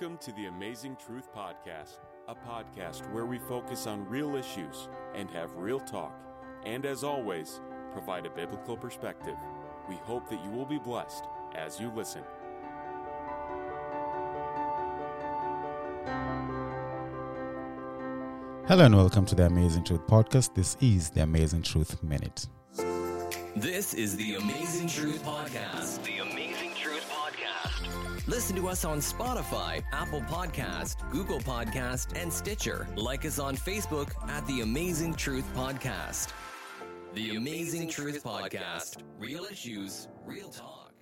Welcome to the Amazing Truth Podcast, a podcast where we focus on real issues and have real talk, and as always, provide a biblical perspective. We hope that you will be blessed as you listen. Hello and welcome to the Amazing Truth Podcast. This is the Amazing Truth Minute. This is the Amazing Truth Podcast. The Amazing Truth Podcast. Listen to us on Spotify, Apple Podcast, Google Podcast, and Stitcher. Like us on Facebook at the Amazing Truth Podcast. The Amazing Truth Podcast. Real issues, real talk.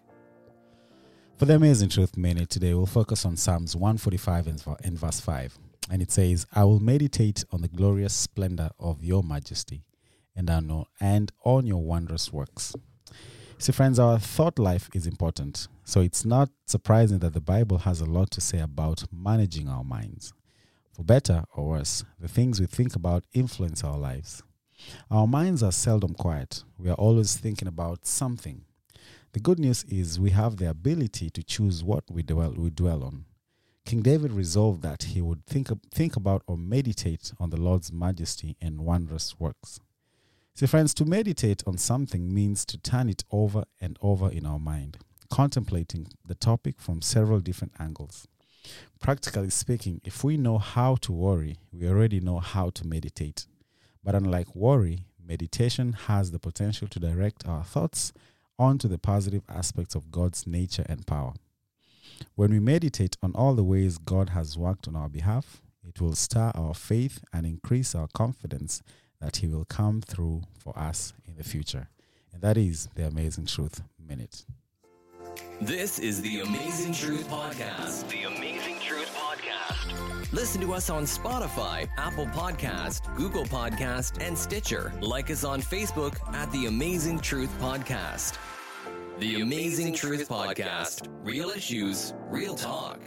For the Amazing Truth Minute today, we'll focus on Psalms 145 and verse 5. And it says, I will meditate on the glorious splendor of your majesty and on, your- and on your wondrous works. See, friends, our thought life is important. So it's not surprising that the Bible has a lot to say about managing our minds. For better or worse, the things we think about influence our lives. Our minds are seldom quiet. We are always thinking about something. The good news is we have the ability to choose what we dwell, we dwell on. King David resolved that he would think, think about or meditate on the Lord's majesty and wondrous works. See, friends, to meditate on something means to turn it over and over in our mind, contemplating the topic from several different angles. Practically speaking, if we know how to worry, we already know how to meditate. But unlike worry, meditation has the potential to direct our thoughts onto the positive aspects of God's nature and power. When we meditate on all the ways God has worked on our behalf, it will stir our faith and increase our confidence that He will come through for us in the future. And that is the Amazing Truth Minute. This is the Amazing Truth Podcast. The Amazing Truth Podcast. Listen to us on Spotify, Apple Podcast, Google Podcast, and Stitcher. Like us on Facebook at the Amazing Truth Podcast. The Amazing Truth Podcast. Real issues, real talk.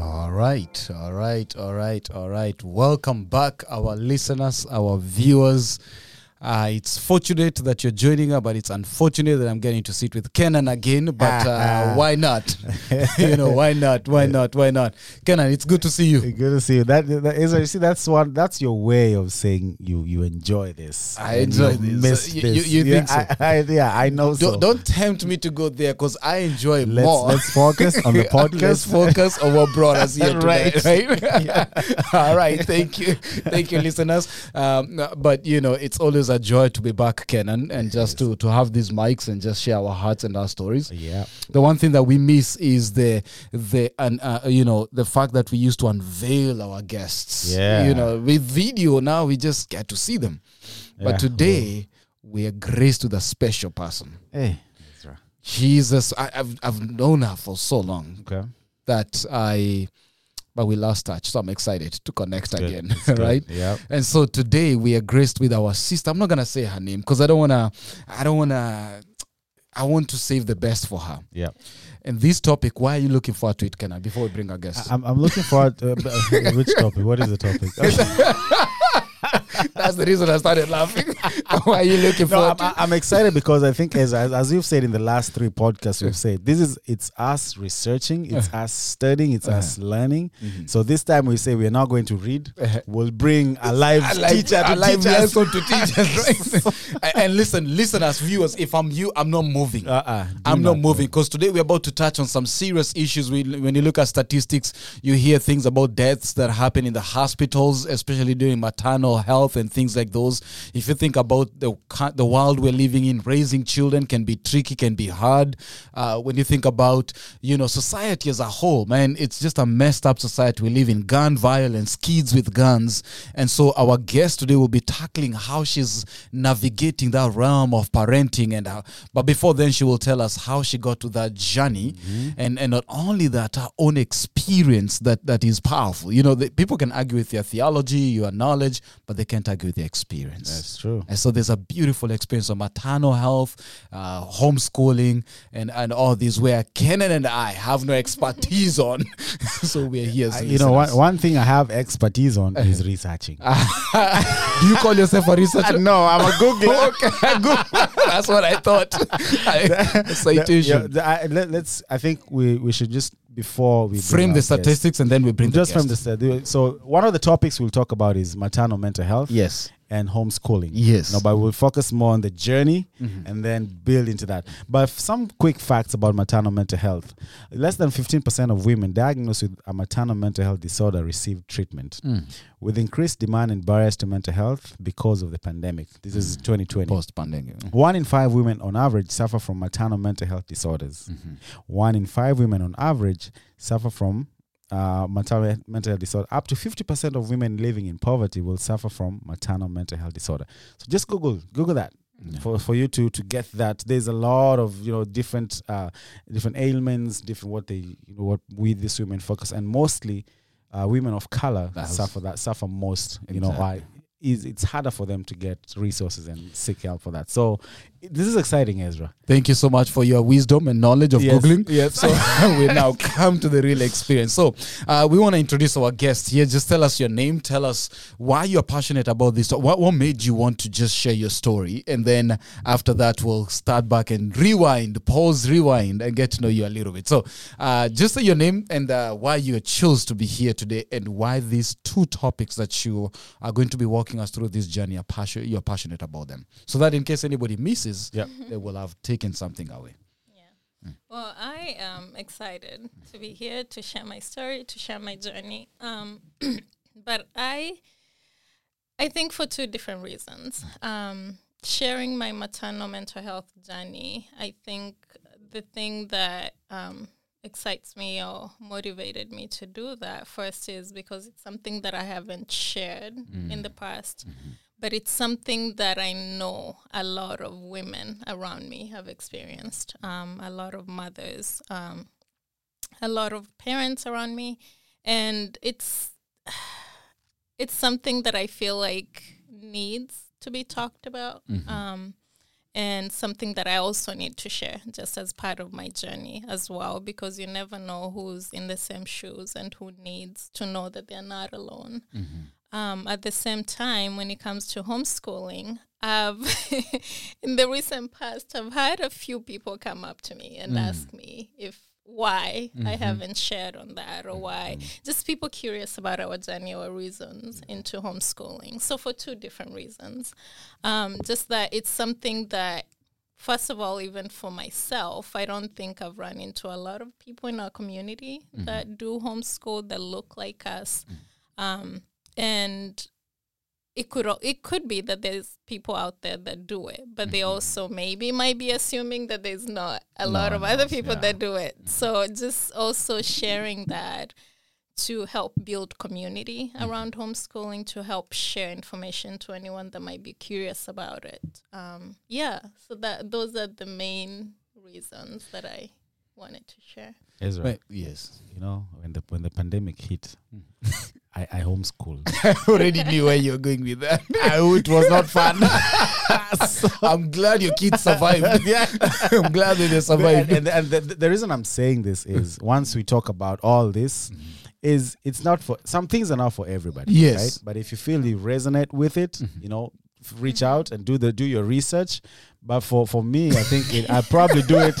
All right, all right, all right, all right. Welcome back, our listeners, our viewers. Uh, it's fortunate that you're joining us, but it's unfortunate that I'm getting to sit with Kenan again. But uh, why not? you know, why not? Why not? Why not? Kenan, it's good to see you. Good to see you. That, that is, you see, that's one. That's your way of saying you you enjoy this. I enjoy you this. You- you- this. you yeah, think so? I, I, yeah, I know. so. Don't, don't tempt me to go there because I enjoy let's more. let's focus on the podcast. Let's focus on what brought us here today, Right. right? All right. Thank you. Thank you, listeners. Um, but, you know, it's always a joy to be back, Kenan, and just to, to have these mics and just share our hearts and our stories. Yeah. The one thing that we miss is the the and uh, you know the fact that we used to unveil our guests. Yeah. You know, with video now we just get to see them. Yeah. But today we are graced with a special person. Hey. Jesus, I, I've I've known her for so long Okay. that I, but we lost touch. So I'm excited to connect Good. again, right? Yeah. And so today we are graced with our sister. I'm not gonna say her name because I don't wanna. I don't wanna. I want to save the best for her. Yeah. And this topic, why are you looking forward to it, Kenna? Before we bring our guests, I'm, I'm looking forward. To, uh, which topic? What is the topic? that's the reason I started laughing. why are you looking No, forward? I'm, I'm excited because I think, as, as as you've said in the last three podcasts, we've said this is it's us researching, it's uh-huh. us studying, it's us uh-huh. learning. Mm-hmm. So this time we say we are not going to read. Uh-huh. We'll bring a live teacher to like teach us. to teach us, right? and listen, listen, as viewers, if I'm you, I'm not moving. Uh-uh, I'm not, not moving because today we're about to touch on some serious issues. We, when you look at statistics, you hear things about deaths that happen in the hospitals, especially during maternal health and things like those. If you think about the the world we're living in, raising children can be tricky, can be hard. Uh, when you think about you know society as a whole, man, it's just a messed up society we live in. Gun violence, kids with guns, and so our guest today will be tackling how she's navigating that realm of parenting and how, but before then she will tell us how she got to that journey and and not only that her own experience that that is powerful you know the, people can argue with your theology your knowledge but they can't argue their experience That's true. and so there's a beautiful experience of maternal health, uh, homeschooling, and, and all these where Kenan and I have no expertise on. so we're here. Uh, you know, one, one thing I have expertise on is researching. Do you call yourself a researcher? no, I'm a Googler. okay, good. That's what I thought. I- The- Citation. yeah, the- I, let, us I think we, we should just before we Frame the guest. statistics and then we bring just the from the so one of the topics we'll talk about is maternal mental health Yes. And homeschooling. Yes. No, but we'll focus more on the journey Mhm. and then build into that. But some quick facts about maternal mental health: less than fifteen percent of women diagnosed with a maternal mental health disorder receive treatment. Mm. With increased demand and barriers to mental health because of the pandemic, this is 2020. Post pandemic. One in five women on average suffer from maternal mental health disorders. Mm-hmm. One in five women on average suffer from uh, maternal mental health disorder. Up to 50% of women living in poverty will suffer from maternal mental health disorder. So just Google, Google that. For, for you to to get that there's a lot of you know different uh different ailments different what they you know what we these women focus and mostly uh, women of color That's- suffer that suffer most you know why is it's harder for them to get resources and seek help for that so this is exciting Ezra Thank you so much for your wisdom and knowledge of Yes, Googling. yes. So we now come to the real experience. So uh, we want to introduce our guest here. Just tell us your name. Tell us why you're passionate about this. What, what made you want to just share your story? And then after that, we'll start back and rewind, pause, rewind, and get to know you a little bit. So uh, just say your name and uh, why you chose to be here today and why these two topics that you are going to be walking us through this journey are passion, you're passionate about them. So that in case anybody misses, Yep. they will have taken something away. Yeah. Well, I am excited to be here to share my story, to share my journey. Um, but I, I think for two different reasons. Um, sharing my maternal mental health journey, I think the thing that um, excites me or motivated me to do that first is because it's something that I haven't shared in the past but it's something that I know a lot of women around me have experienced. Um, a lot of mothers, um, a lot of parents around me, and it's it's something that I feel like needs to be talked about. Um, and something that I also need to share just as part of my journey as well, because you never know who's in the same shoes and who needs to know that they're not alone. Um, at the same time, when it comes to homeschooling, I've in the recent past, I've had a few people come up to me and ask me if why I haven't shared on that or why. Just people curious about our journey or reasons into homeschooling. So for two different reasons, um, just that it's something that first of all, even for myself, I don't think I've run into a lot of people in our community that do homeschool that look like us. Um, and it could it could be that there's people out there that do it, but they mm-hmm. also maybe might be assuming that there's not a lot of other people that do it. Mm-hmm. So just also sharing that to help build community mm-hmm. around homeschooling, to help share information to anyone that might be curious about it. Um, yeah, so that those are the main reasons that I wanted to share. Ezra Right. Yes. you know when the when the pandemic hit mm. I, I homeschooled I already knew where you were going with that. I, oh, it was not fun. I'm glad your kids survived. yeah I'm glad that they survived. and, and, and the, the reason I'm saying this is once we talk about all this, mm-hmm. is it's not for some things are not for everybody. Yes. Right? But if you feel you resonate with it, mm-hmm. you know, f- reach out and do the do your research. But for for me, I think it, I probably do it.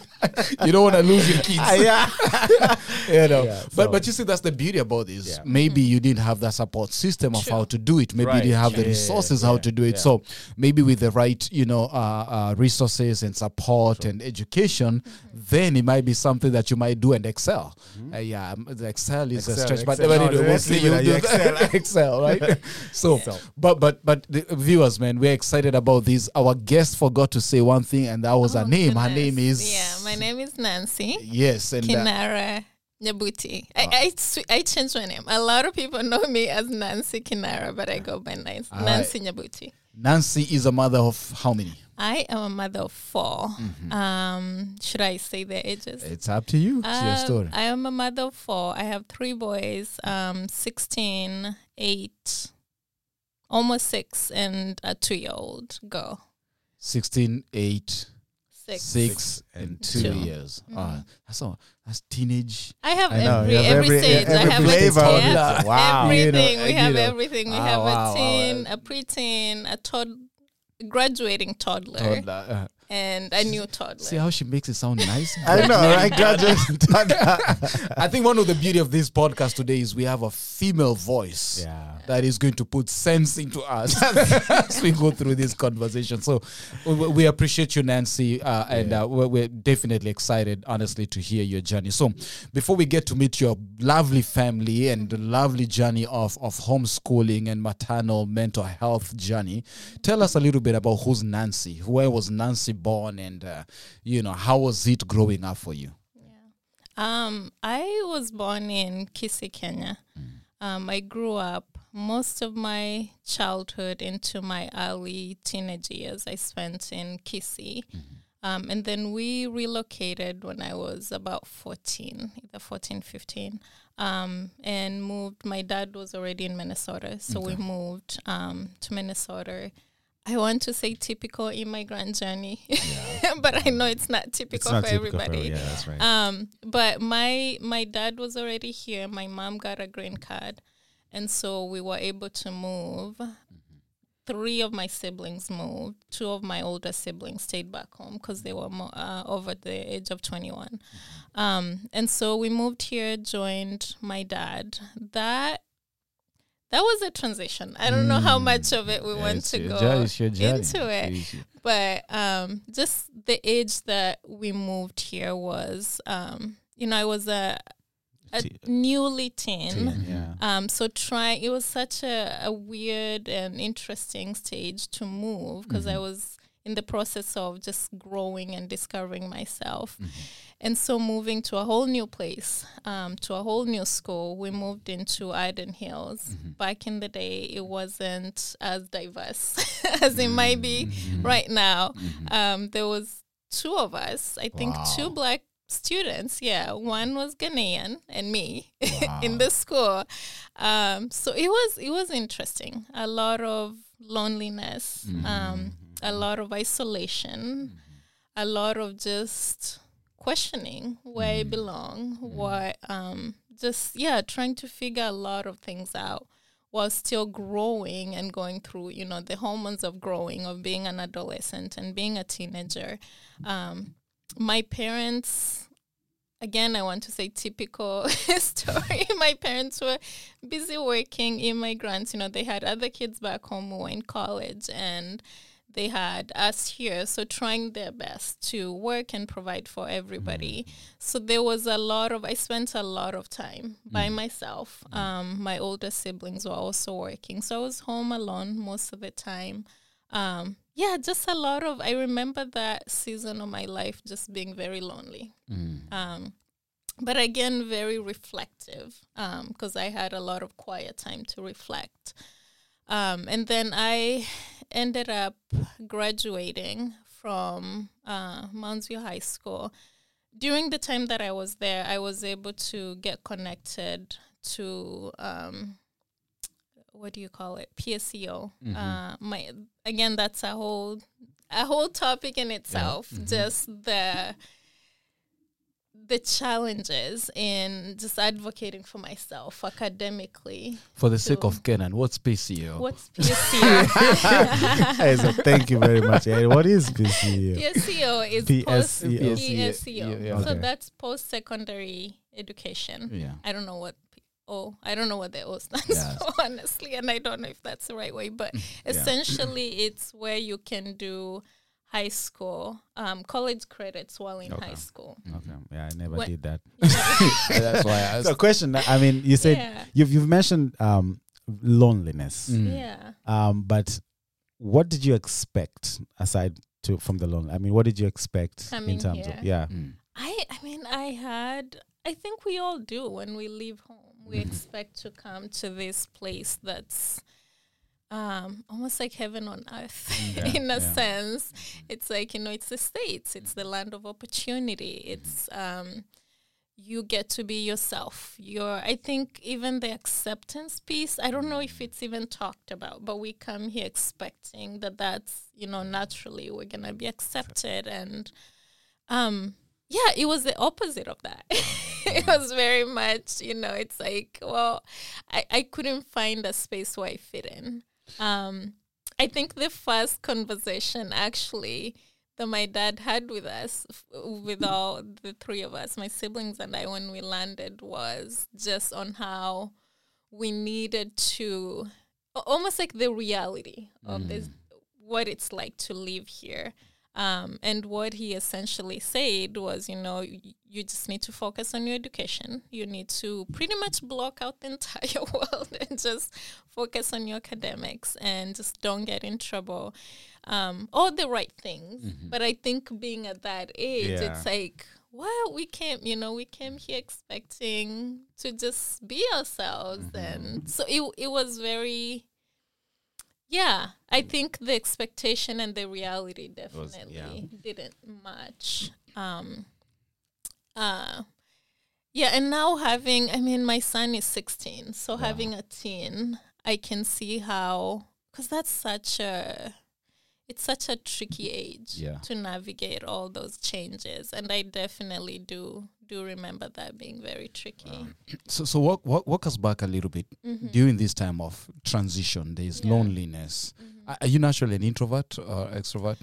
you don't want to lose your kids. yeah. you know. Yeah, but so- but you see, that's the beauty about this. Yeah. Maybe you didn't have that support system of Sure. how to do it. Maybe Right. you didn't have the resources yeah, how to do it. yeah. So maybe with the right, you know, uh, uh, resources and support and education, then it might be something that you might do and excel. Uh, yeah, um, the excel is a stretch, but excel. but No, anyway, let's mostly you do excel. excel, right? so, but but but the viewers, man, we're excited about this. Our guest forgot to say one thing, and that was her Oh, name. Her name is yeah. My name is Nancy. yes, and uh, Kinara Nyabuti. I, I, sw- I changed my name. A lot of people know me as Nancy Kinara, but I go by Nancy, All Nancy Nyabuti. Nancy is a mother of how many? I am a mother of 4 Mm-hmm. Um, should I say their ages? It's up to you. It's your Um, story. I am a mother of four. I have three boys, um, 16, 8, almost 6, and a two year old girl. 16, 8, 6. 6, and 2 Two. years. Ah, that's all. That's teenage. I have I every you have every, every- stage. I have flavor a teen, that. Wow. everything. You know, we have know. everything. We Ah, have wow, a teen, wow. a preteen, a tod- graduating toddler, Toddler. And a new toddler. See how she makes it sound nice? I know, right? Graduate. I think one of the beauty of this podcast today is we have a female voice Yeah. that is going to put sense into us as we go through this conversation. So we, we appreciate you, Nancy, uh, and uh, we're, we're definitely excited, honestly, to hear your journey. So before we get to meet your lovely family and the lovely journey of, of homeschooling and maternal mental health journey, tell us a little bit about who's Nancy. Where was Nancy born, and uh, you know how was it growing up for you? Um, I was born in Kisii, Kenya. Um, I grew up most of my childhood into my early teenage years. I spent in Kisii. Um, and then we relocated when I was about 14, either 14, 15, um, and moved. My dad was already in Minnesota, so we moved um, to Minnesota. I want to say typical immigrant journey, but I know it's not It's typical not for typical for everybody. yeah, that's right. Um, but my my dad was already here. My mom got a green card, and so we were able to move. Three of my siblings moved. Two of my older siblings stayed back home because they were mo- uh, over the age of twenty one. Um, and so we moved here, joined my dad. That that was a transition. I don't know how much of it we want to go into it but um, just the age that we moved here was, um, you know, I was a, newly teen. Teen, yeah. Um, so trying, it was such a, a weird and interesting stage to move because I was in the process of just growing and discovering myself. And so moving to a whole new place, um, to a whole new school, we moved into Arden Hills. Back in the day, it wasn't as diverse as it might be right now. Um, there was two of us, I think two black students. Yeah, one was Ghanaian and me in the school. Um, so it was it was interesting. A lot of loneliness, um, a lot of isolation, a lot of just questioning where I belong, what um, just yeah, trying to figure a lot of things out while still growing and going through, you know, the hormones of growing, of being an adolescent and being a teenager. Um, my parents, again, I want to say typical story. my parents were busy working, immigrants, you know, they had other kids back home who were in college and they had us here, so trying their best to work and provide for everybody. So there was a lot of, I spent a lot of time by myself. Um, my older siblings were also working, so I was home alone most of the time. Um, yeah, just a lot of, I remember that season of my life just being very lonely. Um, but again, very reflective because I had a lot of quiet time to reflect. Um, and then I ended up graduating from uh, Mounds View High School. During the time that I was there, I was able to get connected to um, what do you call it? PSEO. Uh, my again, that's a whole a whole topic in itself. Just the the challenges in just advocating for myself academically. For the sake of Kenan, what's PCO? What's PSEO? Hey, so thank you very much. Yeah, what is PCU? PSEO is PSEO. post PSEO. PSEO. Yeah, So okay. that's post secondary education. Yeah. I don't know what P- O. I don't know what the O stands Yes. for honestly, and I don't know if that's the right way. But essentially, it's where you can do high school, um, college credits while in high school. Okay. Yeah, I never What- did that. That's why I asked. So, question. I mean, you said Yeah. you've you've mentioned um, loneliness, Mm. Yeah. um, but what did you expect aside to from the lonely? I mean, what did you expect in Coming terms of yeah? Mm. I I mean I had I think we all do when we leave home. We expect to come to this place that's um almost like heaven on earth Yeah, in a yeah. sense. It's like, you know, it's the States, it's the land of opportunity. It's um you get to be yourself. You're I think even the acceptance piece, I don't know if it's even talked about, but we come here expecting that that's, you know, naturally we're going to be accepted and um yeah it was the opposite of that it was very much you know it's like well I, I couldn't find a space where i fit in um i think the first conversation actually that my dad had with us, with all the three of us, my siblings and I, when we landed, was just on how we needed to almost like the reality of this, what it's like to live here. Um, and what he essentially said was, you know, you just need to focus on your education. You need to pretty much block out the entire world and just focus on your academics and just don't get in trouble. Um, all the right things. But I think being at that age, Yeah. it's like, well, we came, you know, we came here expecting to just be ourselves. And so it, it was very, yeah, I think the expectation and the reality was- definitely yeah. didn't match. Um, uh, yeah, and now having, I mean, my son is 16, so having a teen, I can see how, because that's such a, it's such a tricky age Yeah. to navigate all those changes, and I definitely do do remember that being very tricky. So, so walk, walk, walk us back a little bit during this time of transition. There is Mm-hmm. Yeah. loneliness. Are- Are you naturally an introvert or extrovert?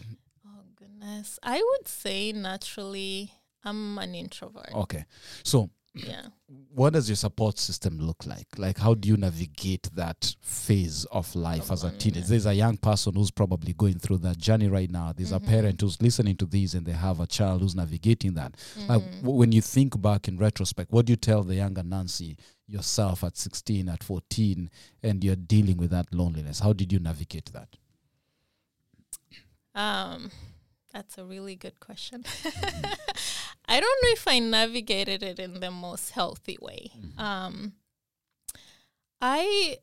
Oh goodness, I would say naturally I'm an introvert. Okay. So, Yeah. what does your support system look like? Like, how do you navigate that phase of life as a teenager? There's a young person who's probably going through that journey right now. There's a mm-hmm. parent who's listening to these and they have a child who's navigating that. Like, mm-hmm. w- when you think back in retrospect, what do you tell the younger Nancy yourself at 16, at 14, and you're dealing with that loneliness? How did you navigate that? Um, that's a really good question. Mm-hmm. I don't know if I navigated it in the most healthy way. Um, I,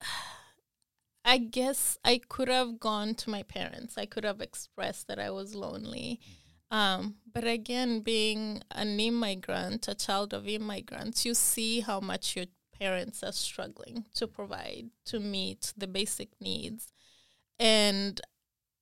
I guess I could have gone to my parents. I could have expressed that I was lonely. Um, but again, being an immigrant, a child of immigrants, you see how much your parents are struggling to provide, to meet the basic needs. And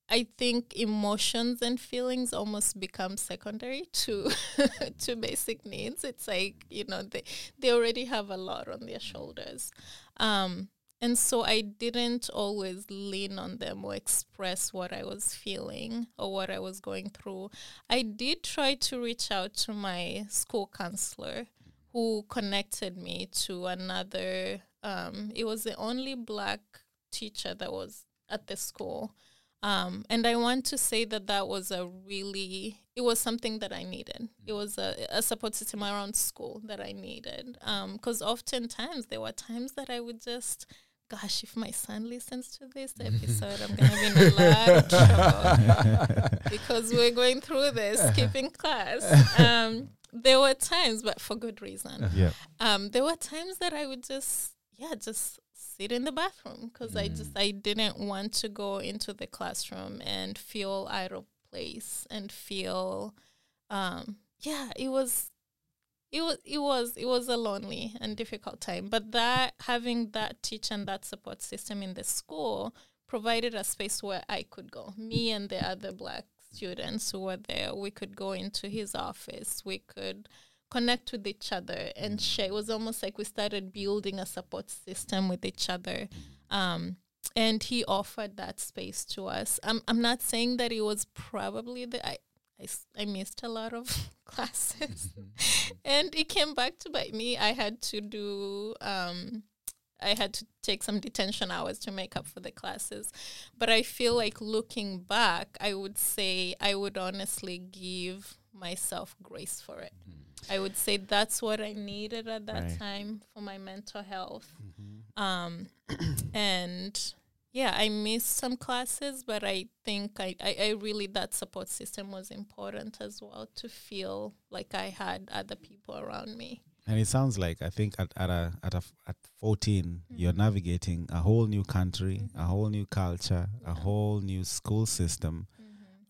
I think emotions and feelings almost become secondary to to basic needs. It's like you know they they already have a lot on their shoulders, um, and so I didn't always lean on them or express what I was feeling or what I was going through. I did try to reach out to my school counselor, who connected me to another. Um, it was the only black teacher that was at the school. Um, and I want to say that that was a really, it was something that I needed. It was a, a support system around school that I needed. Because oftentimes there were times that I would just, gosh, if my son listens to this episode, I'm going to be in a lot of trouble because we're going through this, skipping class. Um, there were times, but for good reason yeah. um, there were times that I would just, yeah, just sit in the bathroom because I just I didn't want to go into the classroom and feel out of place and feel, um, yeah, it was. It was it was it was a lonely and difficult time, but that having that teacher and that support system in the school provided a space where I could go. Me and the other black students who were there, we could go into his office. We could connect with each other and share. It was almost like we started building a support system with each other. Um, and he offered that space to us. I'm, I'm not saying that it was probably the, I I missed a lot of classes and it came back to bite me. I had to do, um, I had to take some detention hours to make up for the classes. But I feel like looking back, I would say I would honestly give myself grace for it. I would say that's what I needed at that Right. time for my mental health. Um, and yeah, I missed some classes, but I think I, I, I really, that support system was important as well to feel like I had other people around me. And it sounds like I think at at a, at a, at 14 you're navigating a whole new country, a whole new culture, a whole new school system.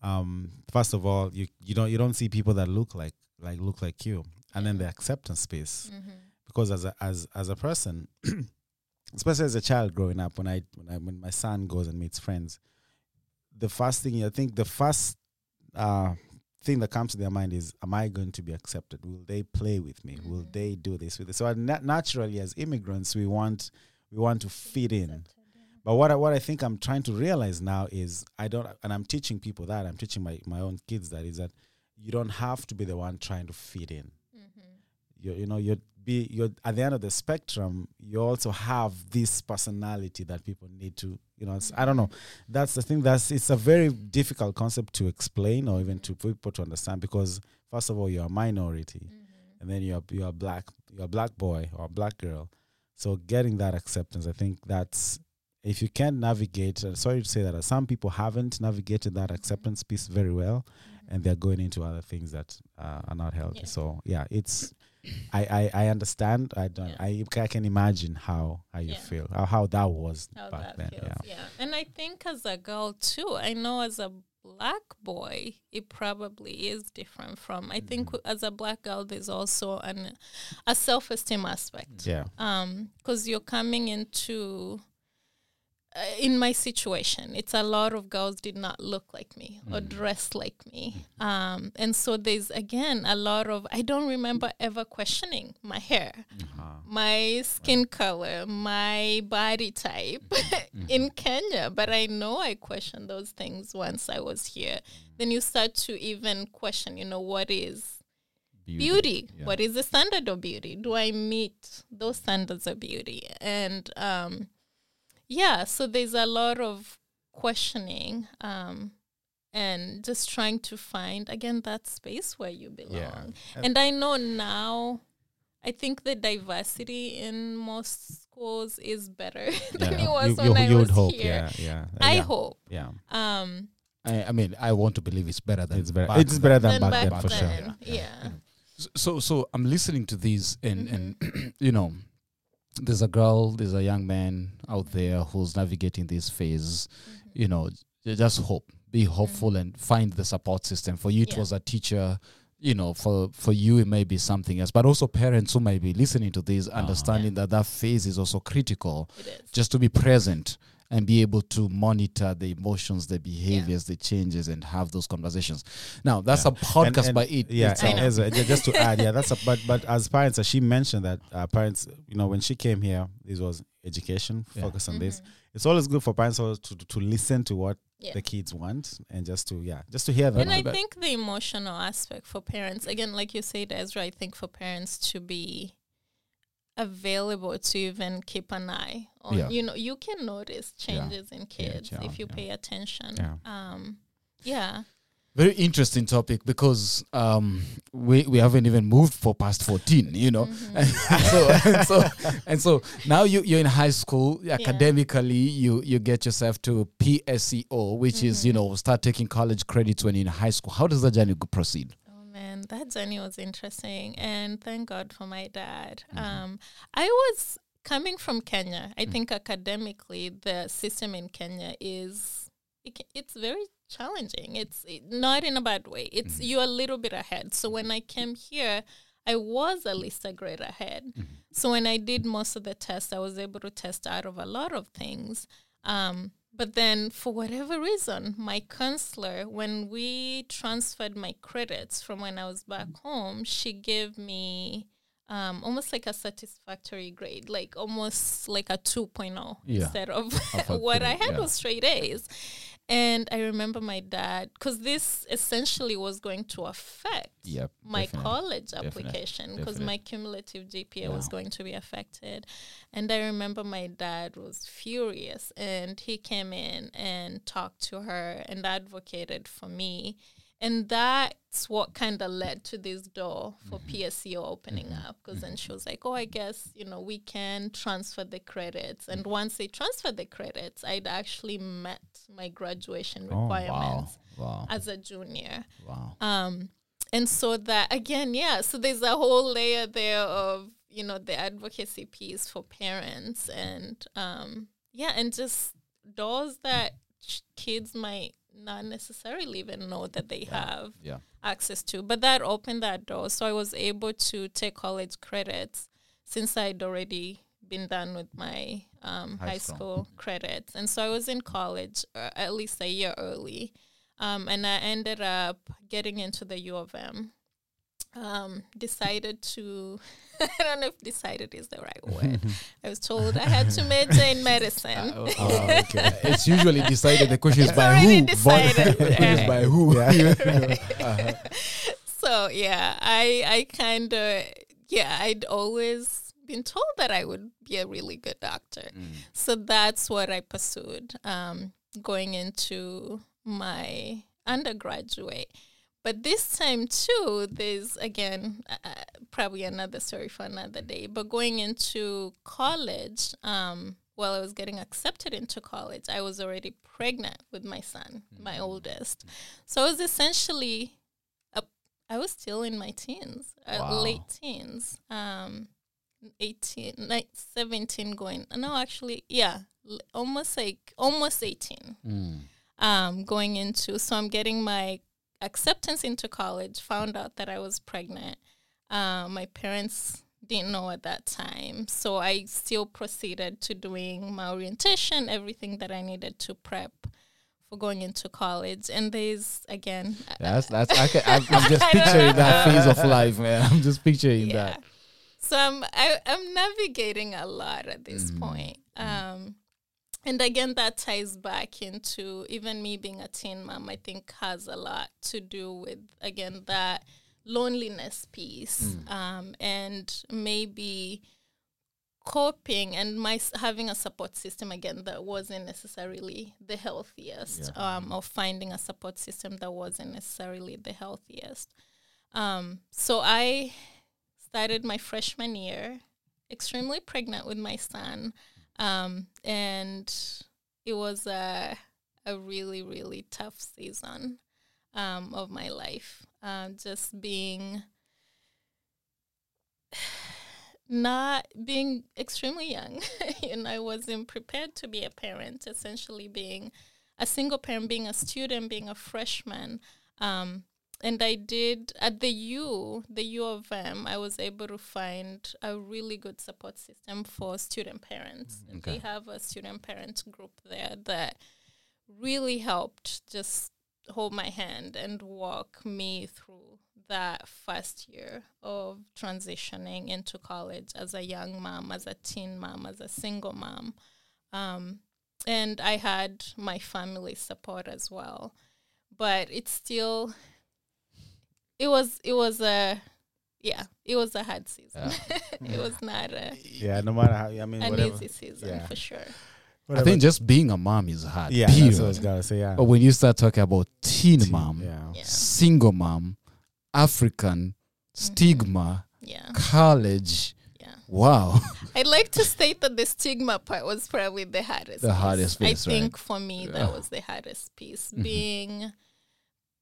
Um, first of all, you you don't you don't see people that look like like look like you, and then the acceptance space. Because as a as as a person, especially as a child growing up, when I when I when my son goes and meets friends, the first thing I think the first uh, thing that comes to their mind is, "Am I going to be accepted? Will they play with me? Will mm-hmm. they do this with it?" So na- naturally, as immigrants, we want we want to fit in, But what I, what I think I'm trying to realize now is I don't, and I'm teaching people that I'm teaching my my own kids that is that you don't have to be the one trying to fit in. Mm-hmm. You you know you're be you're at the end of the spectrum. You also have this personality that people need to you know. It's, I don't know. That's the thing. That's it's a very difficult concept to explain or even to people to understand because first of all you're a minority, and then you're you're a black you're a black boy or a black girl. So getting that acceptance, I think that's if you can navigate. Uh, sorry to say that uh, some people haven't navigated that acceptance piece very well, and they're going into other things that uh, are not healthy. Yeah. So yeah, it's. I, I, I understand. I don't. Yeah. I, I can imagine how how you Yeah. feel, how, how that was how back that then. feels. Yeah. Yeah. And I think as a girl too, I know as a black boy, it probably is different from. I think Mm-hmm. w- as a black girl, there's also an a self esteem aspect. Yeah. Um, because you're coming into. Uh, in my situation, it's a lot of girls did not look like me or Mm. dress like me, um, and so there's again a lot of I don't remember ever questioning my hair Uh-huh. my skin color, my body type in Kenya. But I know I questioned those things once I was here. Then you start to even question, you know, what is beauty? yeah. What is the standard of beauty? Do I meet those standards of beauty? And um, yeah, so there's a lot of questioning. Um, and just trying to find again that space where you belong. Yeah. And I know now I think the diversity in most schools is better than it was you, when you, I you was would hope. here. Yeah. Yeah. I yeah. hope. Yeah. Um, I, I mean, I want to believe it's better than It's better. back It's better than then back, back then for sure. then, yeah. so so i'm listening to these and Mm-hmm. and you know there's a girl there's a young man out there who's navigating this phase Mm-hmm. you know just hope be hopeful and find the support system for you it Yeah. was a teacher you know for for you it may be something else but also parents who might be listening to this understanding that that phase is also critical It is. just to be present and be able to monitor the emotions, the behaviors, the changes, and have those conversations. Now, that's a podcast And- and- by it. Yeah, itself. a- just to add, yeah, that's a but but as parents, as she mentioned that uh, parents, you know, when she came here, this was education, Yeah. focus on this. It's always good for parents also to to listen to what Yeah. the kids want and just to yeah, just to hear them. And I think the emotional aspect for parents, again, like you said, Ezra, I think for parents to be available to even keep an eye on, Yeah. you know, you can notice changes in kids yeah, if you yeah. pay attention. Yeah. Um, yeah. Very interesting topic because um, we we haven't even moved for past fourteen, you know. and so and so and so now you you're in high school. Academically, you you get yourself to PSEO, which is you know start taking college credits when you're in high school. How does that journey proceed? That journey was interesting, and thank God for my dad. Mm-hmm. Um, I was coming from Kenya. Mm. I think academically, the system in Kenya is it, it's very challenging. It's it, not in a bad way. It's Mm-hmm. you're a little bit ahead. So when I came here. I was at least a grade ahead. Mm-hmm. So when I did most of the tests, I was able to test out of a lot of things. Um, but then, for whatever reason, my counselor, when we transferred my credits from when I was back home, she gave me um, almost like a satisfactory grade, like almost like a 2.0 Yeah. instead of what I had yeah. was straight A's. And I remember my dad, because this essentially was going to affect Yep, my college application because my cumulative GPA was going to be affected. And I remember my dad was furious and he came in and talked to her and advocated for me. And that's what kind of led to this door for PSEO opening up because then she was like, oh, I guess, you know, we can transfer the credits. And once they transferred the credits, I'd actually met my graduation Oh, wow. requirements Wow, as a junior. wow. Um, and so that again, yeah. So there's a whole layer there of you know the advocacy piece for parents, and um, yeah, and just doors that ch- kids might not necessarily even know that they have Yeah. access to. But that opened that door, so I was able to take college credits since I'd already been done with my um, High high, school. school. credits, and so I was in college uh, at least a year early, um, and I ended up getting into the U of M. um, decided to, I don't know if decided is the right word. I was told I had to major in medicine. Oh, okay. it's usually decided. The question is It's by who. decided. the question is Yeah. by who. so yeah, I I kind of yeah, I'd always been told that I would be a really good doctor. So that's what I pursued um, going into my undergraduate. But this time too, there's again uh, probably another story for another day. But going into college, um, while I was getting accepted into college, I was already pregnant with my son, my oldest. So I was essentially, a, I was still in my teens, uh, late teens, um, 18, like 17 going, no, actually, yeah, l- almost like, almost 18 um, going into. So I'm getting my acceptance into college, found out that I was pregnant. Uh, my parents didn't know at that time. So I still proceeded to doing my orientation, everything that I needed to prep for going into college. And there's, again, uh, That's that's. I can, I'm, I'm just picturing that phase of life, man. I'm just picturing yeah. that. So I'm I, I'm navigating a lot at this point. Um, and again, that ties back into even me being a teen mom. I think has a lot to do with again that loneliness piece, um, and maybe coping and my having a support system again that wasn't necessarily the healthiest, um, or finding a support system that wasn't necessarily the healthiest. Um, so I started my freshman year, extremely pregnant with my son, um, and it was a a really really tough season um, of my life. Um, just being not being extremely young, and I wasn't prepared to be a parent. Essentially, being a single parent, being a student, being a freshman. Um, and I did at the U, the U of M, I was able to find a really good support system for student parents. And They have a student parent group there that really helped just hold my hand and walk me through that first year of transitioning into college as a young mom, as a teen mom, as a single mom. Um, and I had my family support as well. But it's still it was it was a yeah, it was a hard season. it was not a, Yeah, no matter how. I mean, an whatever. easy season Yeah. for sure. I think just being a mom is hard. yeah, period. that's what I was gonna say. Yeah, But when you start talking about teen mom, Yeah. Yeah. single mom, African, stigma, Yeah. college, Yeah. wow. I'd like to state that the stigma part was probably the hardest. The piece. hardest piece, I right. think for me that was the hardest piece, Mm-hmm. being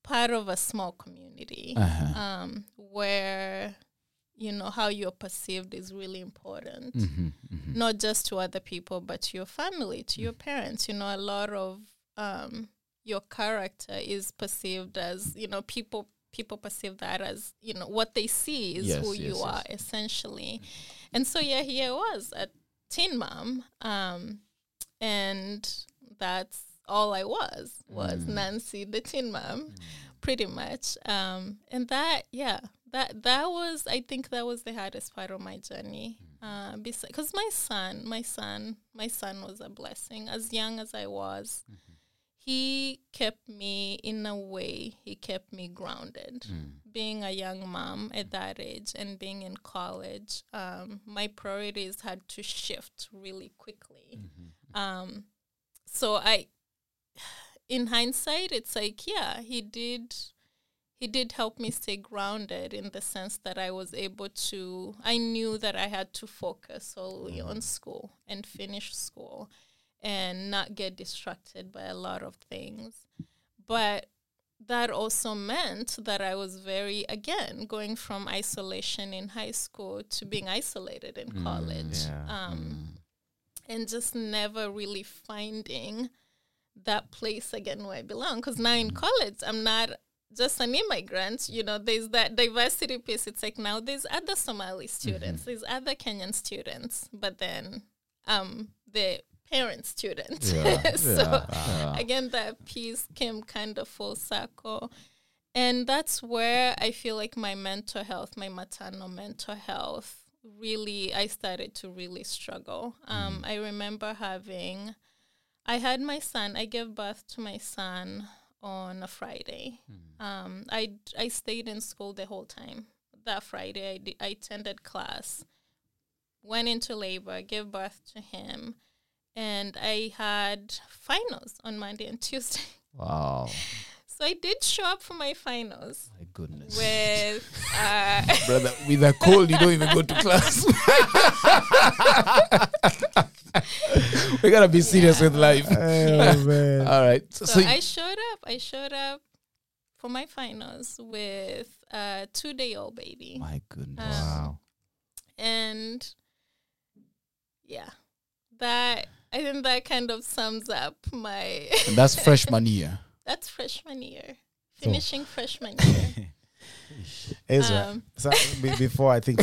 part of a small community Uh-huh. um, where you know how you're perceived is really important, Mm-hmm. not just to other people but to your family, to your parents. You know, a lot of um, your character is perceived as you know people people perceive that as you know what they see is Yes, who yes, you yes. are essentially and so yeah here I was a teen mom um, and that's all I was was Nancy the teen mom pretty much. Um, and that yeah that that was I think that was the hardest part of my journey. Uh, because my son my son my son was a blessing. As young as I was he kept me in a way he kept me grounded. Being a young mom at that age and being in college um, my priorities had to shift really quickly. Um, so i in hindsight it's like yeah he did he did help me stay grounded in the sense that I was able to I knew that I had to focus solely on mm. school and finish school and not get distracted by a lot of things. But that also meant that I was very again going from isolation in high school to being isolated in college. Mm, um, mm. and just never really finding that place again where I belong. Because now in college, I'm not just an immigrant. You know, there's that diversity piece. It's like now there's other Somali students, there's other Kenyan students, but then um the parent student. so again, that piece came kind of full circle. and that's where I feel like my mental health, my maternal mental health, really, I started to really struggle. Um, I remember having, I had my son, I gave birth to my son on a Friday. Um, I, I stayed in school the whole time. That Friday, I, I attended class, went into labor, gave birth to him, and I had finals on Monday and Tuesday. Wow. So I did show up for my finals My goodness. with uh, Brother, with a cold, you don't even go to class. we gotta be serious with life. Oh man. All right. So, so so I showed up. I showed up for my finals with a two day old baby. my goodness. Um, wow. And yeah, that I think that kind of sums up my and that's freshman year. that's freshman year. Finishing freshman year. Ezra, Um, so, before I think,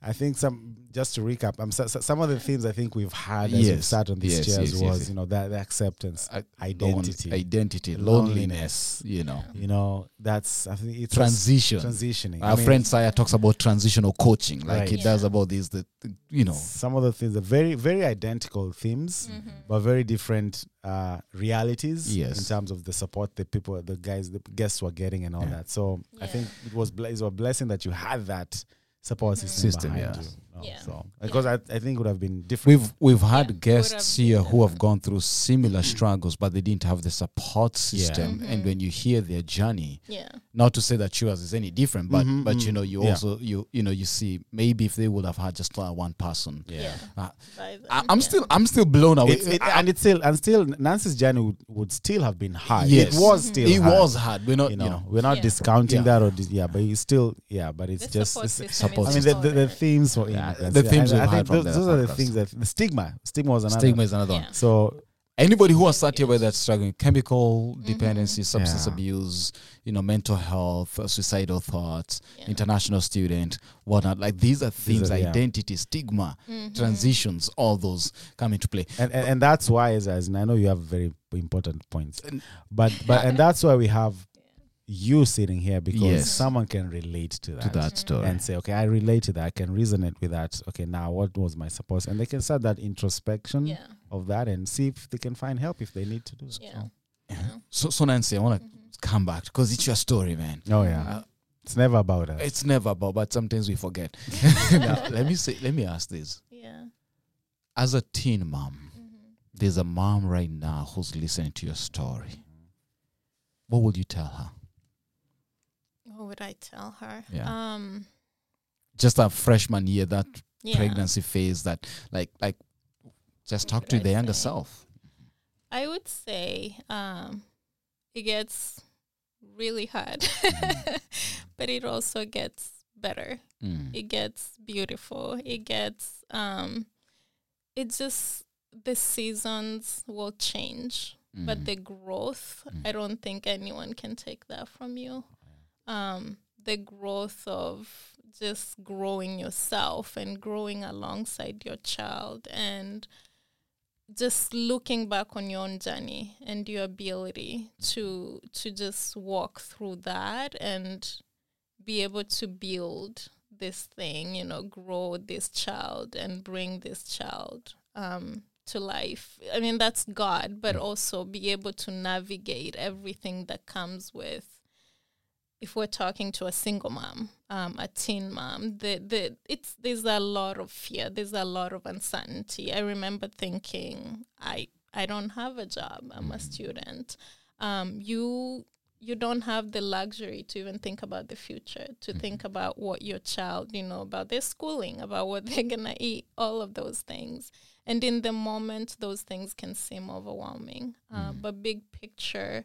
I think some just to recap, um, so, so some of the themes I think we've had as we've sat on these Yes, chairs yes, yes, was yes. you know that the acceptance, I- identity, identity, loneliness. loneliness, you know, you know that's I think it's transition. transitioning. I Our mean, friend Saya talks about transitional coaching, like Right. he does about these, the, the- you know, some of the things are very very identical themes, Mm-hmm. but very different uh, realities Yes. in terms of the support the people, the guys, the guests were getting and all Yeah. that. So I think it was ble- it was a blessing that you had that support system, System, behind yeah. you. No, Yeah. So because I, I think it would have been different. We've we've had Yeah, guests have here who have gone through similar struggles, but they didn't have the support system. And when you hear their journey, Yeah. not to say that yours is any different, but Mhm, but you mhm. know you Yeah. also you you know you see maybe if they would have had just uh, one person. Yeah. Uh, I, I'm yeah. still I'm still blown away. It, it, and it's still and still Nancy's journey would, would still have been hard. Yes. It was still it hard, was hard. We're not you you know, know, we're not Yeah. discounting Yeah. that or dis- yeah, but it's still yeah, but it's The just support it's- system support I mean the, the, the themes for Yeah, immigrants, the yeah, themes and we've I had think from those, those are the things that the stigma stigma was another stigma is another Yeah. one. so Anybody who has sat here with that struggling chemical dependency, substance Yeah. abuse, you know, mental health, uh, suicidal thoughts, Yeah. international student, whatnot. Like these are themes, are- yeah. identity, stigma, Mm-hmm. transitions, all those come into play. and, and and that's why as, as and I know you have very important points And- but but and that's why we have you sitting here because Yes. someone can relate to that, To that story. and say okay I relate to that I can resonate with that okay now what was my support and they can start that introspection Yeah. of that and see if they can find help if they need to do so. Yeah. So, so Nancy, I want to come back because it's your story, man. Oh yeah, Uh, it's never about us. It's never about, but sometimes we forget. now, let me say, let me ask this: Yeah. As a teen mom, there's a mom right now who's listening to your story. What would you tell her? Would I tell her? Yeah. Um. Just a freshman year, that Yeah. pregnancy phase, that like, like, just talk to the younger self. I would say um, it gets really hard, but it also gets better. Mm. It gets beautiful. It gets um, it just the seasons will change, but Mm. the growth, I don't think anyone can take that from you. Um, the growth of just growing yourself and growing alongside your child and just looking back on your own journey and your ability to to just walk through that and be able to build this thing, you know, grow this child and bring this child um, to life. I mean, that's God, but also be able to navigate everything that comes with. If we're talking to a single mom, um, a teen mom, the, the it's there's a lot of fear, there's a lot of uncertainty. I remember thinking, I I don't have a job, I'm a student. Um, you you don't have the luxury to even think about the future, to think about what your child, you know, about their schooling, about what they're gonna eat, all of those things. And in the moment, those things can seem overwhelming. Uh, but big picture,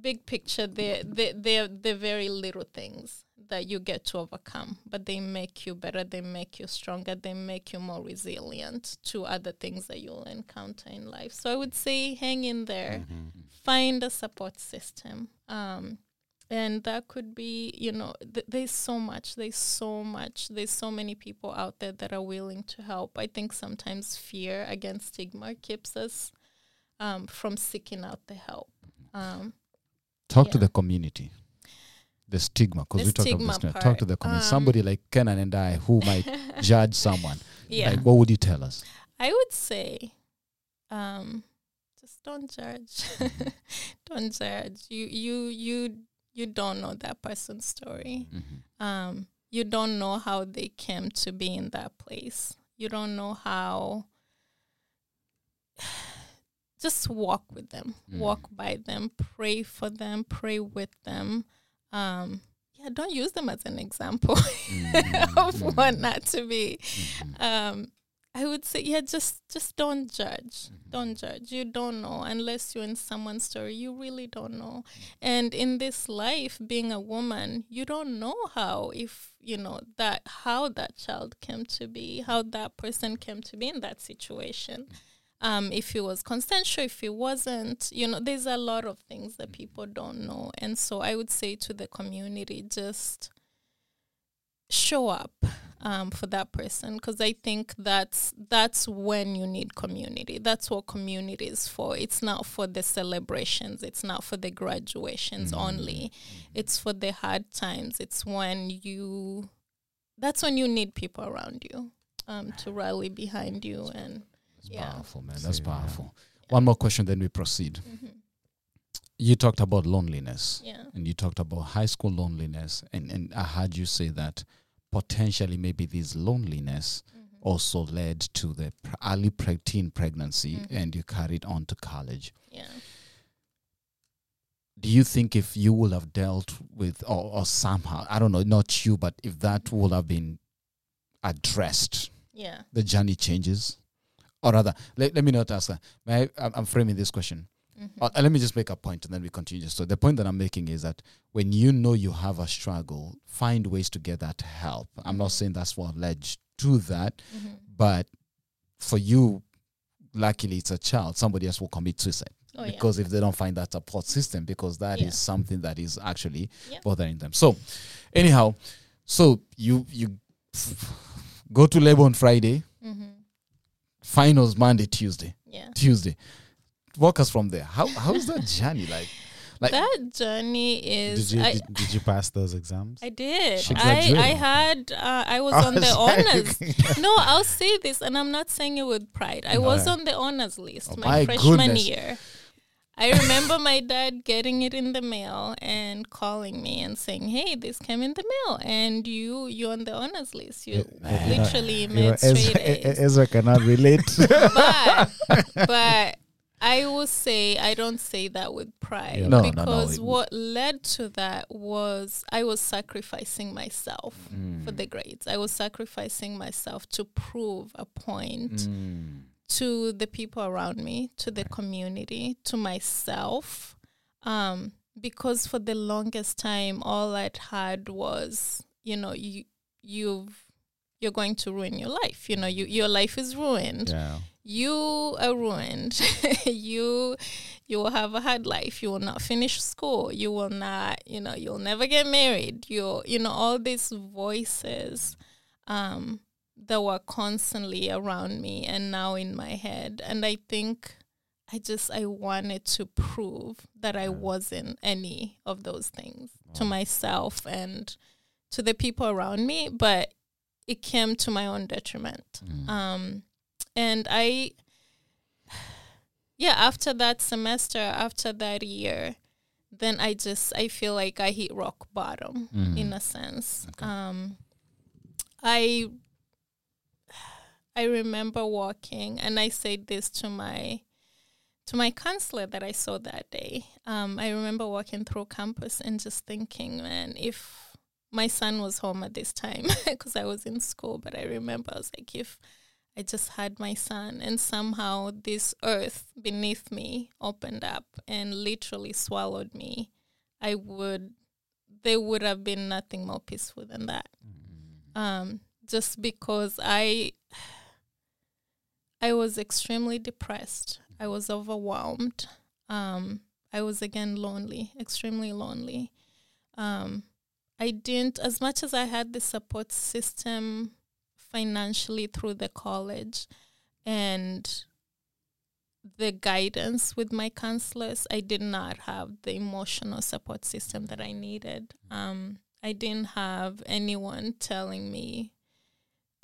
big picture, they're, they're, they're, they're very little things that you get to overcome, but they make you better, they make you stronger, they make you more resilient to other things that you'll encounter in life. So I would say hang in there, find a support system. Um, and that could be, you know, th- there's so much, there's so much, there's so many people out there that are willing to help. I think sometimes fear against stigma keeps us um, from seeking out the help. Um, Talk to the community. The stigma, because we talked about stigma this. Talk to the community. Um, Somebody like Kenan and I who might judge someone. Yeah. Like, what would you tell us? I would say, um, just don't judge. don't judge. You you you you don't know that person's story. Um, you don't know how they came to be in that place. You don't know how. Just walk with them, mm. walk by them, pray for them, pray with them. Um, yeah, don't use them as an example of mm-hmm. what not to be. Mm-hmm. Um, I would say, yeah, just just don't judge. Mm-hmm. Don't judge. You don't know unless you're in someone's story. You really don't know. Mm. And in this life, being a woman, you don't know how if you know that how that child came to be, how that person came to be in that situation. Mm. Um, if it was consensual, if it wasn't, you know, there's a lot of things that people don't know. And so I would say to the community, just show up um, for that person because I think that's that's when you need community. That's what community is for. It's not for the celebrations. It's not for the graduations only. It's for the hard times. It's when you. That's when you need people around you um, to rally behind you and. That's Yeah. powerful, man. That's powerful. One more question, then we proceed. Mm-hmm. You talked about loneliness. Yeah. and you talked about high school loneliness and, and i heard you say that potentially maybe this loneliness mm-hmm. also led to the pr- early pre- teen pregnancy mm-hmm. and you carried on to college Yeah. do you think if you would have dealt with or, or somehow i don't know not you but if that would have been addressed Yeah. the journey changes or rather let, let me not ask that May I, I'm- i'm framing this question mm-hmm. Uh, let me just make a point and then we continue. So the point that I'm making is that when you know you have a struggle, find ways to get that help. I'm not mm-hmm. saying that's what led to that, mm-hmm. but for you, luckily it's a child. Somebody else will commit suicide Oh, yeah. because if they don't find that support system, because that is Yeah. something that is actually Yeah. bothering them. So, anyhow, so you you go to labor on Friday, finals Monday, Tuesday, Yeah. Tuesday. Walk us from there. How how is that journey like? Like that journey is. Did you I, did, did you pass those exams? I did. I. I had uh, I was I on the was like- honors. no, I'll say this, and I'm not saying it with pride. I was on the honors list Oh my, my freshman goodness. year. I remember my dad getting it in the mail and calling me and saying, "Hey, this came in the mail, and you you're on the honors list. You literally You know, made Ezra, straight A's." Ezra cannot relate. but but I will say I don't say that with pride Yeah. No, no, no, because what led to that was I was sacrificing myself for Mm. the grades. I was sacrificing myself to prove a point Mm. To the people around me, to the community, to myself. Um, because for the longest time all I'd had was, you know, you you've you're going to ruin your life. You know, you your life is ruined yeah. you are ruined you you will have a hard life you will not finish school you will not you know you'll never get married you you know all these voices um that were constantly around me and now in my head. And i think i just i wanted to prove that i wasn't any of those things to myself and to the people around me but it came to my own detriment. Um and I, yeah, after that semester, after that year, then I just I feel like I hit rock bottom in a sense. Um, I I remember walking, and I said this to my to my counselor that I saw that day. Um, I remember walking through campus and just thinking, man, if my son was home at this time because I was in school, but I remember I was like, if I just had my son, and somehow this earth beneath me opened up and literally swallowed me, I would, there would have been nothing more peaceful than that. Um, just because I, I was extremely depressed. I was overwhelmed. Um, I was again lonely, extremely lonely. Um, I didn't, as much as I had the support system financially through the college and the guidance with my counselors. I did not have the emotional support system that I needed. Um, I didn't have anyone telling me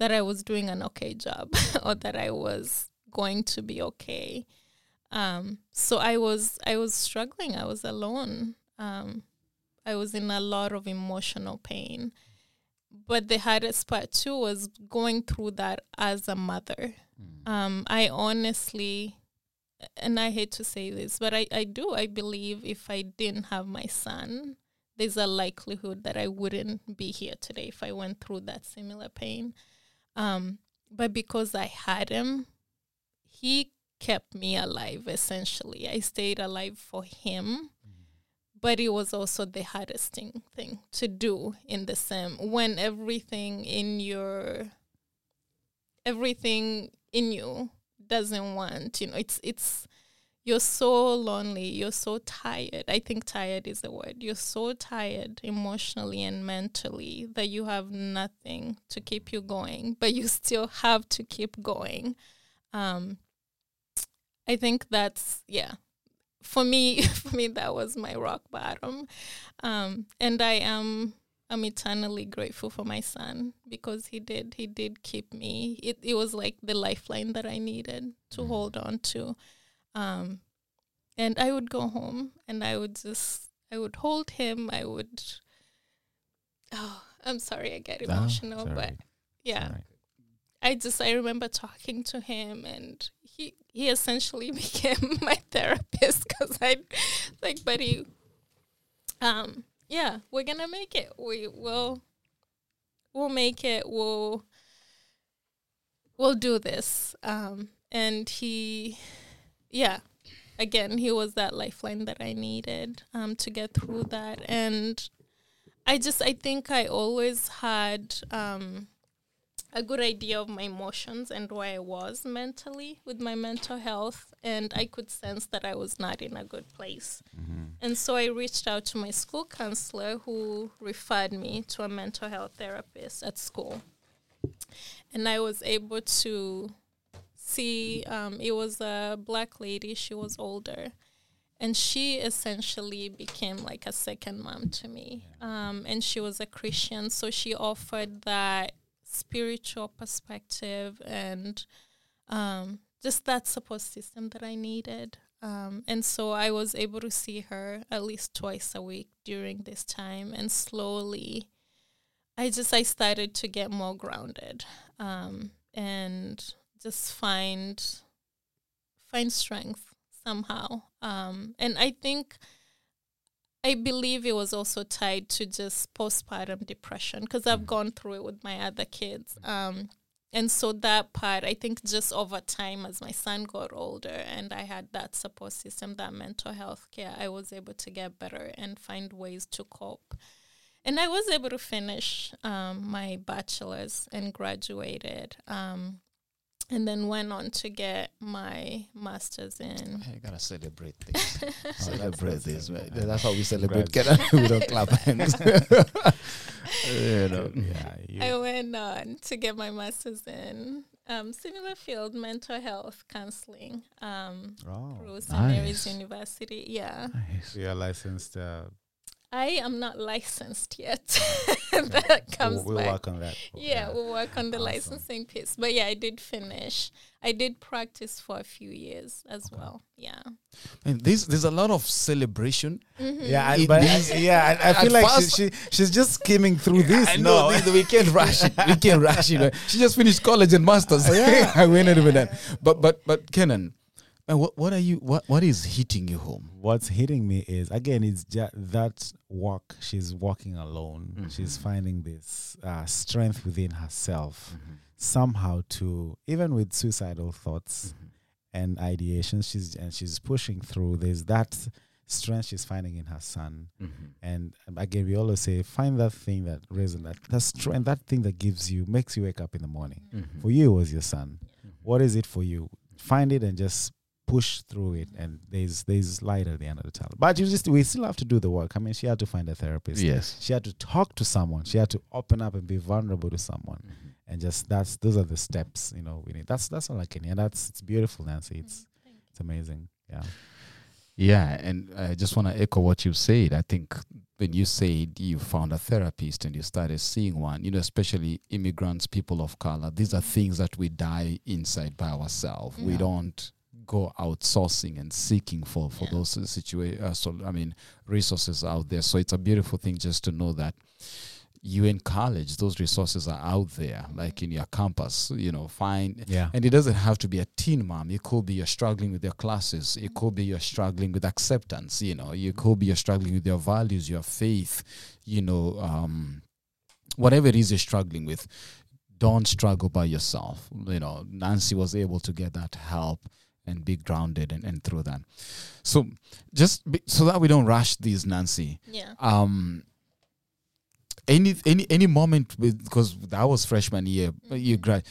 that I was doing an okay job or that I was going to be okay. Um, so I was I was struggling. I was alone. Um, I was in a lot of emotional pain. But the hardest part too was going through that as a mother. Um, I honestly, and I hate to say this, but I, I do. I believe if I didn't have my son, there's a likelihood that I wouldn't be here today if I went through that similar pain. Um, but because I had him, he kept me alive essentially. I stayed alive for him. But it was also the hardest thing, thing to do in the same when everything in your everything in you doesn't want, you know, it's it's you're so lonely, you're so tired. I think tired is the word. You're so tired emotionally and mentally that you have nothing to keep you going, but you still have to keep going. Um, I think that's yeah. For me, for me, that was my rock bottom, um, and I am I'm eternally grateful for my son because he did he did keep me. It it was like the lifeline that I needed to hold on to. Um, and I would go home and I would just I would hold him. I would. Oh, I'm sorry, I get emotional, but yeah. I just I remember talking to him and he he essentially became my therapist because I like buddy um yeah we're gonna make it we will we'll make it we'll we'll do this um and he yeah again he was that lifeline that I needed um to get through that and I just I think I always had um a good idea of my emotions and where I was mentally with my mental health. And I could sense that I was not in a good place. And so I reached out to my school counselor who referred me to a mental health therapist at school. And I was able to see um, it was a black lady, she was older. And she essentially became like a second mom to me. Um, and she was a Christian. So she offered that spiritual perspective and um, just that support system that I needed. Um, and so I was able to see her at least twice a week during this time, and slowly, I just I started to get more grounded um, and just find find strength somehow. Um, and I think I believe it was also tied to just postpartum depression because I've gone through it with my other kids. Um, and so that part, I think just over time as my son got older and I had that support system, that mental health care, I was able to get better and find ways to cope. And I was able to finish um, my bachelor's and graduated. Um, and then went on to get my master's in You gotta celebrate this. Oh, celebrate that's- this, that's- right? That's how we celebrate. Congrats. Get we don't clap hands. you know. Yeah, you, I went on to get my master's in um, similar field, mental health counseling um, oh, through St. Mary's. University. Yeah. you are licensed. Uh, I am not licensed yet. that comes we'll, we'll back. work on that. yeah, we'll work on the Awesome. licensing piece. But yeah, I did finish. I did practice for a few years as well. Yeah. And this there's a lot of celebration. Mm-hmm. Yeah, It I, but I, yeah, I, I feel like she, she she's just skimming through this. I know no, this- we can't rush it. We can't rush it. She just finished college and masters. Oh, I went even that. But but but Kenan, uh, what what are you? What what is hitting you home? what's hitting me is again it's just that walk she's walking alone. She's finding this uh, strength within herself somehow to even with suicidal thoughts and ideations she's and she's pushing through there's that strength she's finding in her son. And um, again we always say find that thing that resonates that strength that thing that gives you makes you wake up in the morning. For you it was your son. What is it for you? Find it and just push through it and there's there's light at the end of the tunnel. But you just we still have to do the work. I mean she had to find a therapist. Yes. she had to talk to someone. She had to open up and be vulnerable to someone. Mm-hmm. And just that's those are the steps you know we need. That's that's all i can hear. That's it's beautiful nancy. It's mm-hmm. It's amazing. Yeah. Yeah, and I just want to echo what you said. I think when you said you found a therapist and you started seeing one, you know, especially immigrants, people of color, these are things that we die inside by ourselves. We don't go outsourcing and seeking for for Yeah. those situations. Uh, so I mean, resources out there. So it's a beautiful thing just to know that you in college, those resources are out there, like in your campus. You know, find Yeah. and it doesn't have to be a teen mom. It could be you're struggling with your classes. It could be you're struggling with acceptance. You know, you could be you're struggling with your values, your faith. You know, um, whatever it is you're struggling with, don't struggle by yourself. You know, Nancy was able to get that help and be grounded and, and through that. So just be, so that we don't rush these, Nancy. Yeah. um any any any moment with because that was freshman year but you grad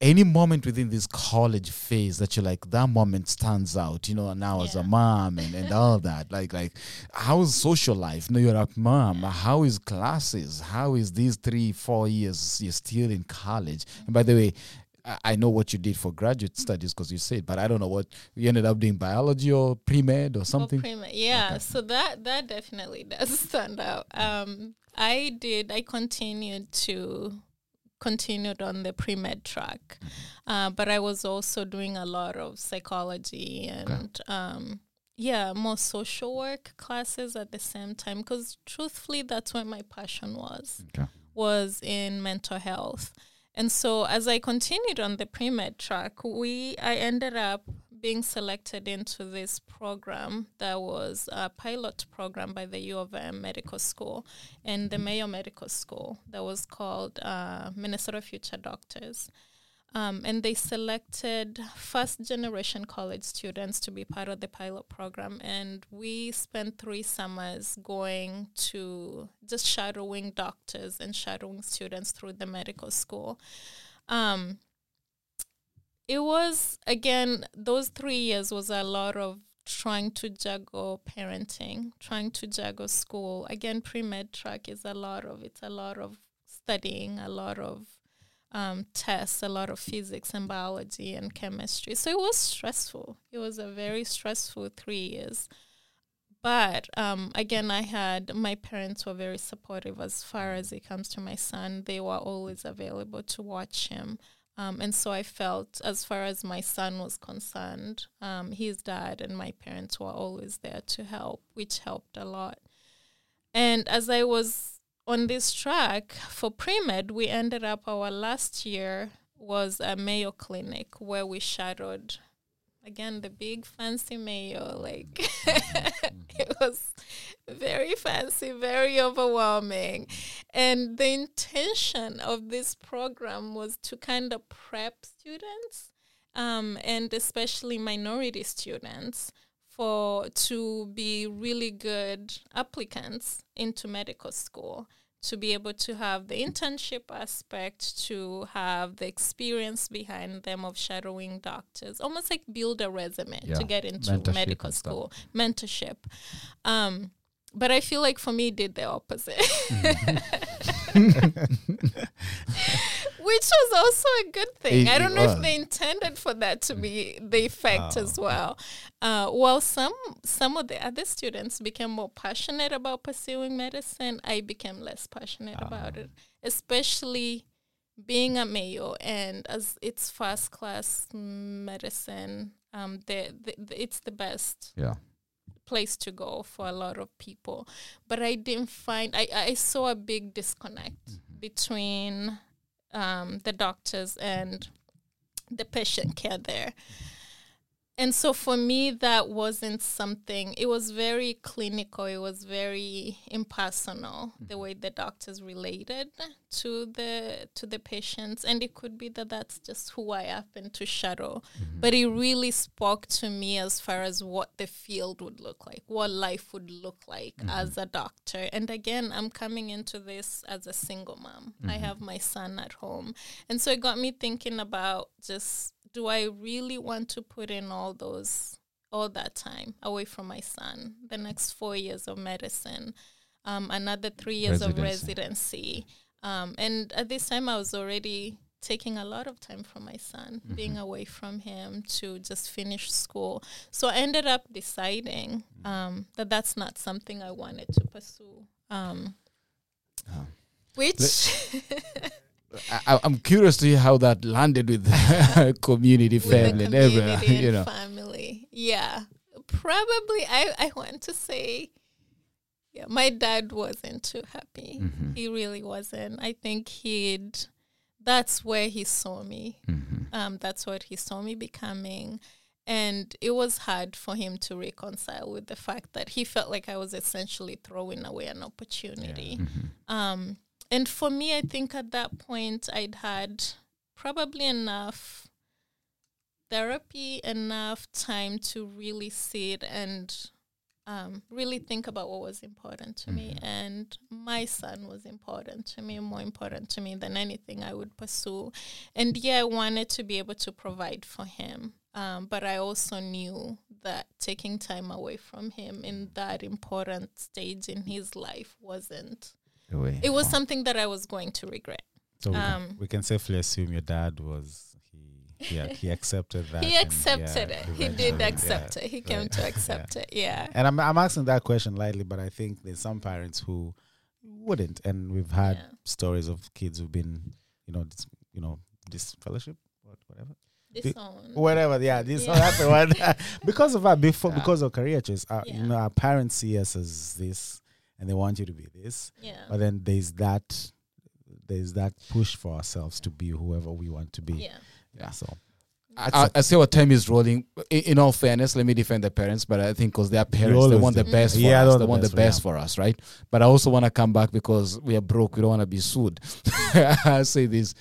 any moment within this college phase that you're like that moment stands out you know now as a mom and, and all that. Like like how is social life? No you're a mom. How is classes? How is these three four years you're still in college? And by the way I- know what you did for graduate studies because you said, but I don't know what you ended up doing biology or pre med or Or something. pre-med. Yeah, so that that definitely does stand out. Um, I did. I continued to continued on the pre med track, uh, but I was also doing a lot of psychology and um, yeah, more social work classes at the same time. Because truthfully, that's where my passion was Okay. was in mental health. And so as I continued on the pre-med track, we I ended up being selected into this program that was a pilot program by the U of M Medical School and the Mayo Medical School that was called uh, Minnesota Future Doctors. Um, and they selected first generation college students to be part of the pilot program. And we spent three summers going to just shadowing doctors and shadowing students through the medical school. Um, it was, again, those three years was a lot of trying to juggle parenting, trying to juggle school. Again, pre med track is a lot of, it's a lot of studying, a lot of um, tests, a lot of physics and biology and chemistry. So it was stressful. It was a very stressful three years. But um, again, I had my parents were very supportive as far as it comes to my son. They were always available to watch him. Um, and so I felt, as far as my son was concerned, um, his dad and my parents were always there to help, which helped a lot. And as I was on this track for pre-med, we ended up our last year was a Mayo clinic where we shadowed again the big fancy Mayo. Like it was very fancy, very overwhelming. And the intention of this program was to kind of prep students um, and especially minority students for to be really good applicants into medical school to be able to have the internship aspect to have the experience behind them of shadowing doctors almost like build a resume Yeah, to get into mentorship medical school mentorship um, but i feel like for me it did the opposite which was also a good thing. It- I don't know was. if they intended for that to be the effect as well. Uh, while some some of the other students became more passionate about pursuing medicine, I became less passionate about it, especially being a Mayo and as it's first class medicine. Um, the, the, the it's the best Yeah. place to go for a lot of people. But I didn't find I, I saw a big disconnect between um, the doctors and the patient care there. And so for me, that wasn't something. It was very clinical. It was very impersonal the mm-hmm. way the doctors related to the to the patients, and it could be that that's just who I happen to shadow. Mm-hmm. But it really spoke to me as far as what the field would look like, what life would look like mm-hmm. as a doctor. And again, I'm coming into this as a single mom. I have my son at home, and so it got me thinking about just do I really want to put in all those all that time away from my son? The next four years of medicine, um, another three years of Residency. residency, um, and at this time I was already taking a lot of time from my son, being away from him to just finish school. So I ended up deciding um, that that's not something I wanted to pursue. Um, Oh. which I, I'm curious to hear how that landed with community, with the family, and everything. community You know, family. Yeah, probably. I I want to say, yeah, my dad wasn't too happy. Mm-hmm. He really wasn't. I think he'd. That's where he saw me. Mm-hmm. Um, that's what he saw me becoming. And it was hard for him to reconcile with the fact that he felt like I was essentially throwing away an opportunity. Mm-hmm. Um, and for me, I think at that point I'd had probably enough therapy, enough time to really sit and um, really think about what was important to me. And my son was important to me, more important to me than anything I would pursue. And yeah, I wanted to be able to provide for him. Um, but I also knew that taking time away from him in that important stage in his life wasn't the way. it was something that I was going to regret. So we, can, Um, we can safely assume your dad was he yeah he accepted that. he and, accepted yeah, it. He did yeah, accept it. He came right. to accept it. Yeah. And I'm I'm asking that question lightly, but I think there's some parents who wouldn't, and we've had Yeah. stories of kids who've been, you know, dis, you know, disfellowship, what whatever, Disowned. whatever. Yeah, this Yeah. that's the one. because of our before, Yeah. because of career choice, Yeah. you know, our parents see us as this, and they want you to be this, Yeah. but then there's that, there's that push for ourselves to be whoever we want to be. Yeah. Yeah. So I, I see what time is rolling. In, in all fairness, let me defend the parents, but I think because they are parents, they want the best for Yeah, they us. want They the want the best for best for us, right? But I also want to come back because we are broke. We don't want to be sued. I say this.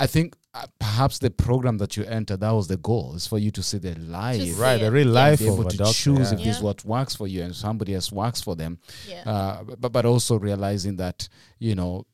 I think uh, perhaps the program that you entered, that was the goal, is for you to see the life. see right, it. a real Yeah. life Be able to doctor. choose yeah. if this Yeah. what works for you and somebody else works for them. Yeah. Uh, but but also realizing that you know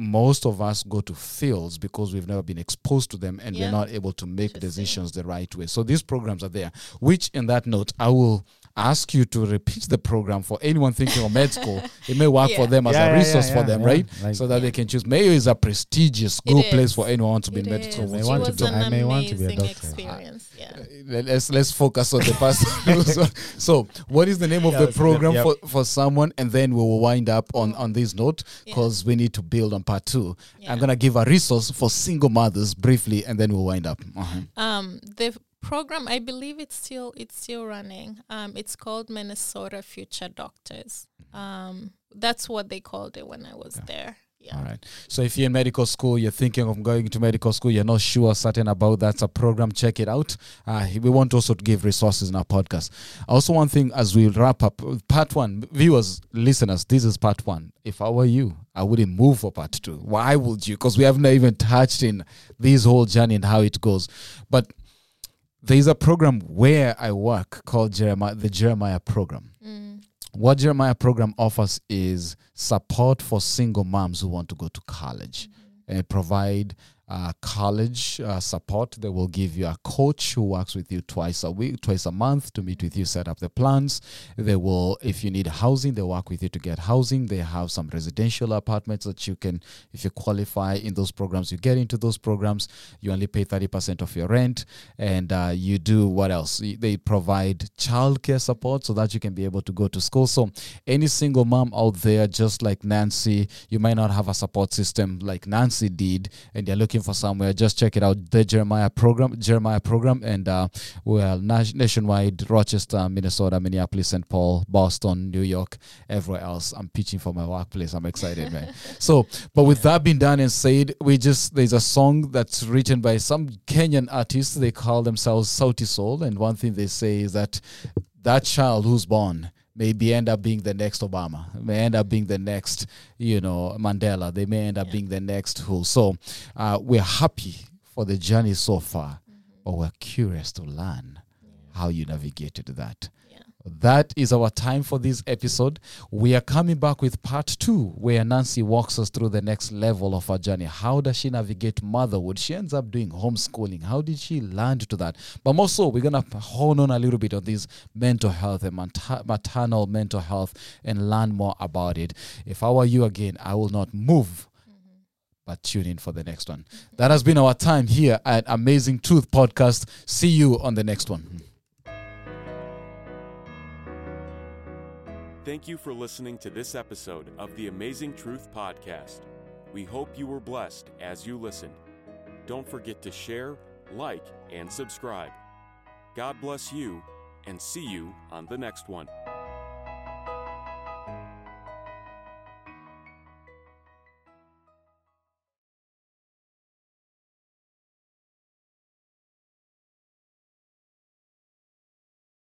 most of us go to fields because we've never been exposed to them and Yeah. we're not able to make decisions the right way. So these programs are there. Which, in that note, I will ask you to repeat the program for anyone thinking of med school. It may work for them as Yeah, a yeah, yeah, resource for them, yeah. right? Like- so that Yeah. they can choose. Mayo is a prestigious, It good place for anyone to be It in med school. May want to was be- an I may want to be a doctor. experience. Yeah. Let- Let's let's focus on the person. so, so, what is the name of Yeah, the program Yep. for, for someone, and then we will wind up on on this note Yeah. because we need to build on part two. Yeah. I'm gonna give a resource for single mothers briefly, and then we'll wind up. Uh-huh. Um, the program, I believe it's still it's still running. Um, it's called Minnesota Future Doctors. Um, that's what they called it when I was there. Yeah. All right. So if you're in medical school, you're thinking of going to medical school, you're not sure certain about that's a program, check it out. Uh, we want also to give resources in our podcast. Also, one thing as we wrap up, part one, viewers, listeners, this is part one. If I were you, I wouldn't move for part two. Why would you? Because we have not even touched in this whole journey and how it goes. But there's a program where I work called Jeremiah, the Jeremiah program. Mm. What Jeremiah program offers is support for single moms who want to go to college and provide uh, college uh, support. They will give you a coach who works with you twice a week, twice a month to meet with you, set up the plans. They will, if you need housing, they work with you to get housing. They have some residential apartments that you can, if you qualify in those programs, you get into those programs. You only pay 30% of your rent and uh, you do what else? They provide childcare support so that you can be able to go to school. So, any single mom out there, just like Nancy, you might not have a support system like Nancy did, and you're looking for somewhere, just check it out. The Jeremiah program, Jeremiah program, and uh, we're nationwide Rochester, Minnesota, Minneapolis, St. Paul, Boston, New York, everywhere else. I'm pitching for my workplace. I'm excited, man. So, but with that being done and said, we just there's a song that's written by some Kenyan artists. They call themselves Sauti Sol, and one thing they say is that that child who's born maybe end up being the next Obama, may end up being the next, you know, Mandela. They may end up being the next who. So, uh, we're happy for the journey so far, but we're curious to learn how you navigated that. That is our time for this episode. We are coming back with part two, where Nancy walks us through the next level of her journey. How does she navigate motherhood? She ends up doing homeschooling. How did she learn to that? But more so, we're going to hone on a little bit on this mental health and mater- maternal mental health and learn more about it. If I were you again, I will not move but tune in for the next one. Mm-hmm. That has been our time here at Amazing Truth Podcast. See you on the next one. Thank you for listening to this episode of the Amazing Truth Podcast. We hope you were blessed as you listened. Don't forget to share, like, and subscribe. God bless you, and see you on the next one.